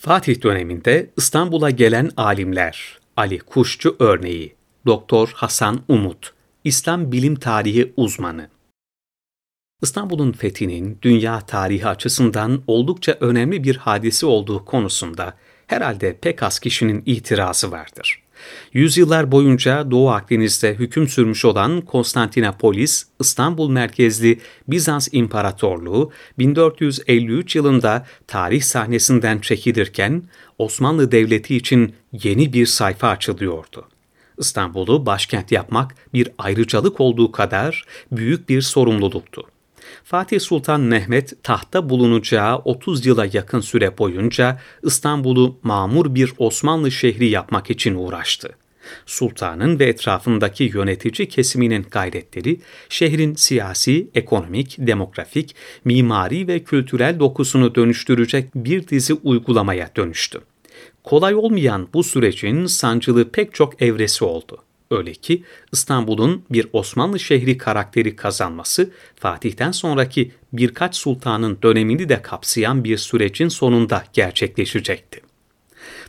Fatih döneminde İstanbul'a gelen alimler, Ali Kuşçu örneği, Doktor Hasan Umut, İslam bilim tarihi uzmanı. İstanbul'un fethinin dünya tarihi açısından oldukça önemli bir hadisi olduğu konusunda herhalde pek az kişinin itirazı vardır. Yüzyıllar boyunca Doğu Akdeniz'de hüküm sürmüş olan Konstantinopolis, İstanbul merkezli Bizans İmparatorluğu 1453 yılında tarih sahnesinden çekilirken Osmanlı Devleti için yeni bir sayfa açılıyordu. İstanbul'u başkent yapmak bir ayrıcalık olduğu kadar büyük bir sorumluluktu. Fatih Sultan Mehmet tahta bulunacağı 30 yıla yakın süre boyunca İstanbul'u mamur bir Osmanlı şehri yapmak için uğraştı. Sultanın ve etrafındaki yönetici kesiminin gayretleri şehrin siyasi, ekonomik, demografik, mimari ve kültürel dokusunu dönüştürecek bir dizi uygulamaya dönüştü. Kolay olmayan bu sürecin sancılı pek çok evresi oldu. Öyle ki İstanbul'un bir Osmanlı şehri karakteri kazanması Fatih'ten sonraki birkaç sultanın dönemini de kapsayan bir sürecin sonunda gerçekleşecekti.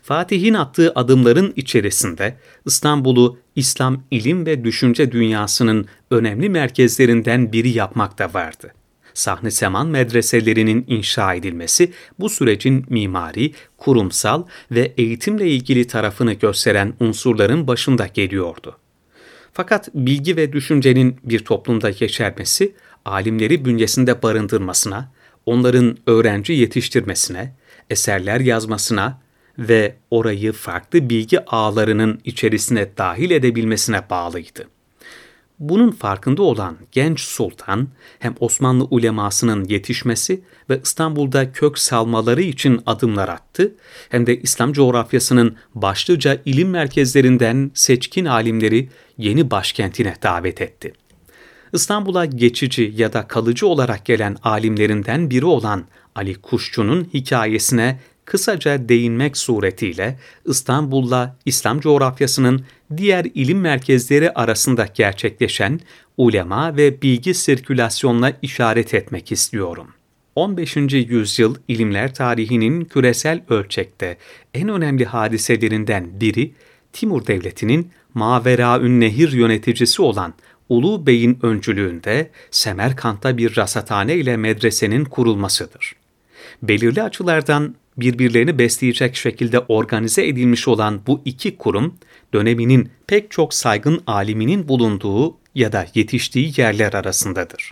Fatih'in attığı adımların içerisinde İstanbul'u İslam ilim ve düşünce dünyasının önemli merkezlerinden biri yapmak da vardı. Sahne Seman medreselerinin inşa edilmesi bu sürecin mimari, kurumsal ve eğitimle ilgili tarafını gösteren unsurların başında geliyordu. Fakat bilgi ve düşüncenin bir toplumda yeşermesi, alimleri bünyesinde barındırmasına, onların öğrenci yetiştirmesine, eserler yazmasına ve orayı farklı bilgi ağlarının içerisine dahil edebilmesine bağlıydı. Bunun farkında olan genç sultan hem Osmanlı ulemasının yetişmesi ve İstanbul'da kök salmaları için adımlar attı hem de İslam coğrafyasının başlıca ilim merkezlerinden seçkin alimleri yeni başkentine davet etti. İstanbul'a geçici ya da kalıcı olarak gelen alimlerinden biri olan Ali Kuşçu'nun hikayesine kısaca değinmek suretiyle İstanbul'la İslam coğrafyasının diğer ilim merkezleri arasında gerçekleşen ulema ve bilgi sirkülasyonuna işaret etmek istiyorum. 15. yüzyıl ilimler tarihinin küresel ölçekte en önemli hadiselerinden biri Timur Devleti'nin Maveraün Nehir yöneticisi olan Ulu Bey'in öncülüğünde Semerkant'ta bir rasathane ile medresenin kurulmasıdır. Belirli açılardan birbirlerini besleyecek şekilde organize edilmiş olan bu iki kurum, döneminin pek çok saygın aliminin bulunduğu ya da yetiştiği yerler arasındadır.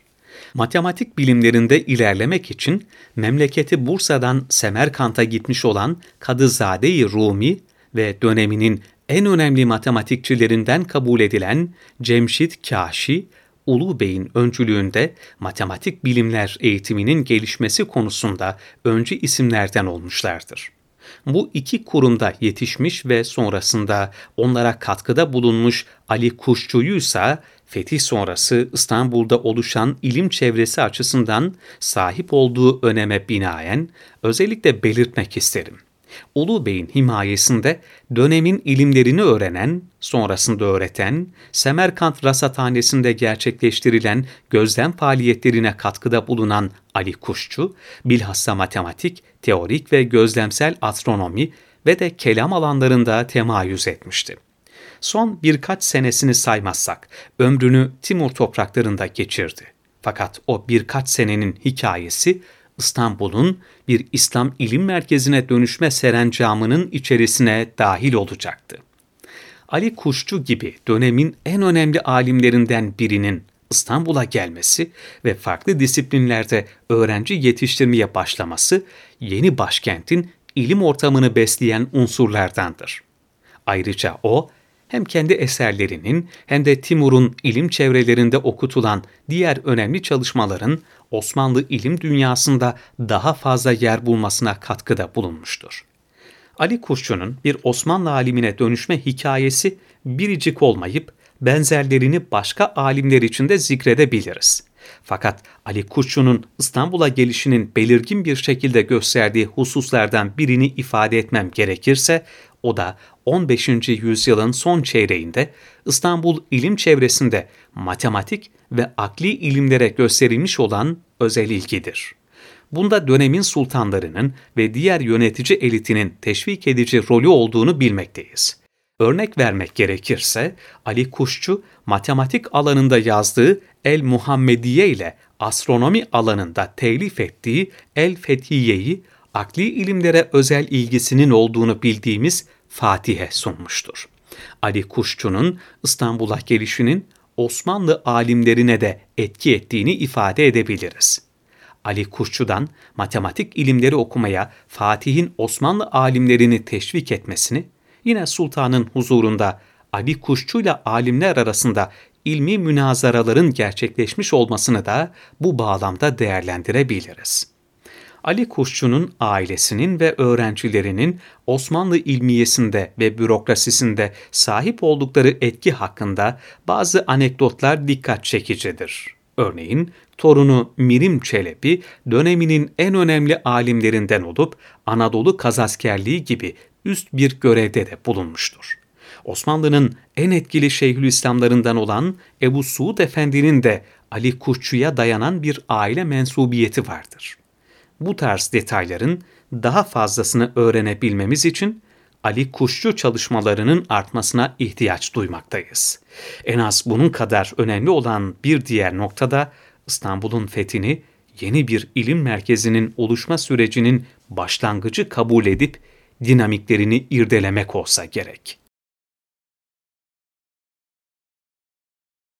Matematik bilimlerinde ilerlemek için memleketi Bursa'dan Semerkant'a gitmiş olan Kadızade-i Rumi ve döneminin en önemli matematikçilerinden kabul edilen Cemşit Kaşi, Ulu Bey'in öncülüğünde matematik bilimler eğitiminin gelişmesi konusunda öncü isimlerden olmuşlardır. Bu iki kurumda yetişmiş ve sonrasında onlara katkıda bulunmuş Ali Kuşçu'yu ise fetih sonrası İstanbul'da oluşan ilim çevresi açısından sahip olduğu öneme binaen özellikle belirtmek isterim. Ulu Bey'in himayesinde dönemin ilimlerini öğrenen, sonrasında öğreten, Semerkant Rasathanesi'nde gerçekleştirilen gözlem faaliyetlerine katkıda bulunan Ali Kuşçu, bilhassa matematik, teorik ve gözlemsel astronomi ve de kelam alanlarında temayüz etmişti. Son birkaç senesini saymazsak ömrünü Timur topraklarında geçirdi. Fakat o birkaç senenin hikayesi İstanbul'un bir İslam ilim merkezine dönüşme serencamının içerisine dahil olacaktı. Ali Kuşçu gibi dönemin en önemli alimlerinden birinin İstanbul'a gelmesi ve farklı disiplinlerde öğrenci yetiştirmeye başlaması yeni başkentin ilim ortamını besleyen unsurlardandır. Ayrıca o hem kendi eserlerinin hem de Timur'un ilim çevrelerinde okutulan diğer önemli çalışmaların Osmanlı ilim dünyasında daha fazla yer bulmasına katkıda bulunmuştur. Ali Kuşçu'nun bir Osmanlı alimine dönüşme hikayesi biricik olmayıp benzerlerini başka alimler için de zikredebiliriz. Fakat Ali Kuşçu'nun İstanbul'a gelişinin belirgin bir şekilde gösterdiği hususlardan birini ifade etmem gerekirse o da 15. yüzyılın son çeyreğinde İstanbul ilim çevresinde matematik ve akli ilimlere gösterilmiş olan özel ilgidir. Bunda dönemin sultanlarının ve diğer yönetici elitinin teşvik edici rolü olduğunu bilmekteyiz. Örnek vermek gerekirse Ali Kuşçu matematik alanında yazdığı El Muhammediye ile astronomi alanında telif ettiği El Fethiye'yi akli ilimlere özel ilgisinin olduğunu bildiğimiz Fatih'e sunmuştur. Ali Kuşçu'nun İstanbul'a gelişinin Osmanlı alimlerine de etki ettiğini ifade edebiliriz. Ali Kuşçu'dan matematik ilimleri okumaya Fatih'in Osmanlı alimlerini teşvik etmesini, yine sultanın huzurunda Ali Kuşçu ile alimler arasında ilmi münazaraların gerçekleşmiş olmasını da bu bağlamda değerlendirebiliriz. Ali Kuşçu'nun ailesinin ve öğrencilerinin Osmanlı ilmiyesinde ve bürokrasisinde sahip oldukları etki hakkında bazı anekdotlar dikkat çekicidir. Örneğin torunu Mirim Çelebi döneminin en önemli alimlerinden olup Anadolu kazaskerliği gibi üst bir görevde de bulunmuştur. Osmanlı'nın en etkili Şeyhülislamlarından olan Ebu Suud Efendi'nin de Ali Kuşçu'ya dayanan bir aile mensubiyeti vardır. Bu tarz detayların daha fazlasını öğrenebilmemiz için Ali Kuşçu çalışmalarının artmasına ihtiyaç duymaktayız. En az bunun kadar önemli olan bir diğer noktada İstanbul'un fethini yeni bir ilim merkezinin oluşma sürecinin başlangıcı kabul edip dinamiklerini irdelemek olsa gerek.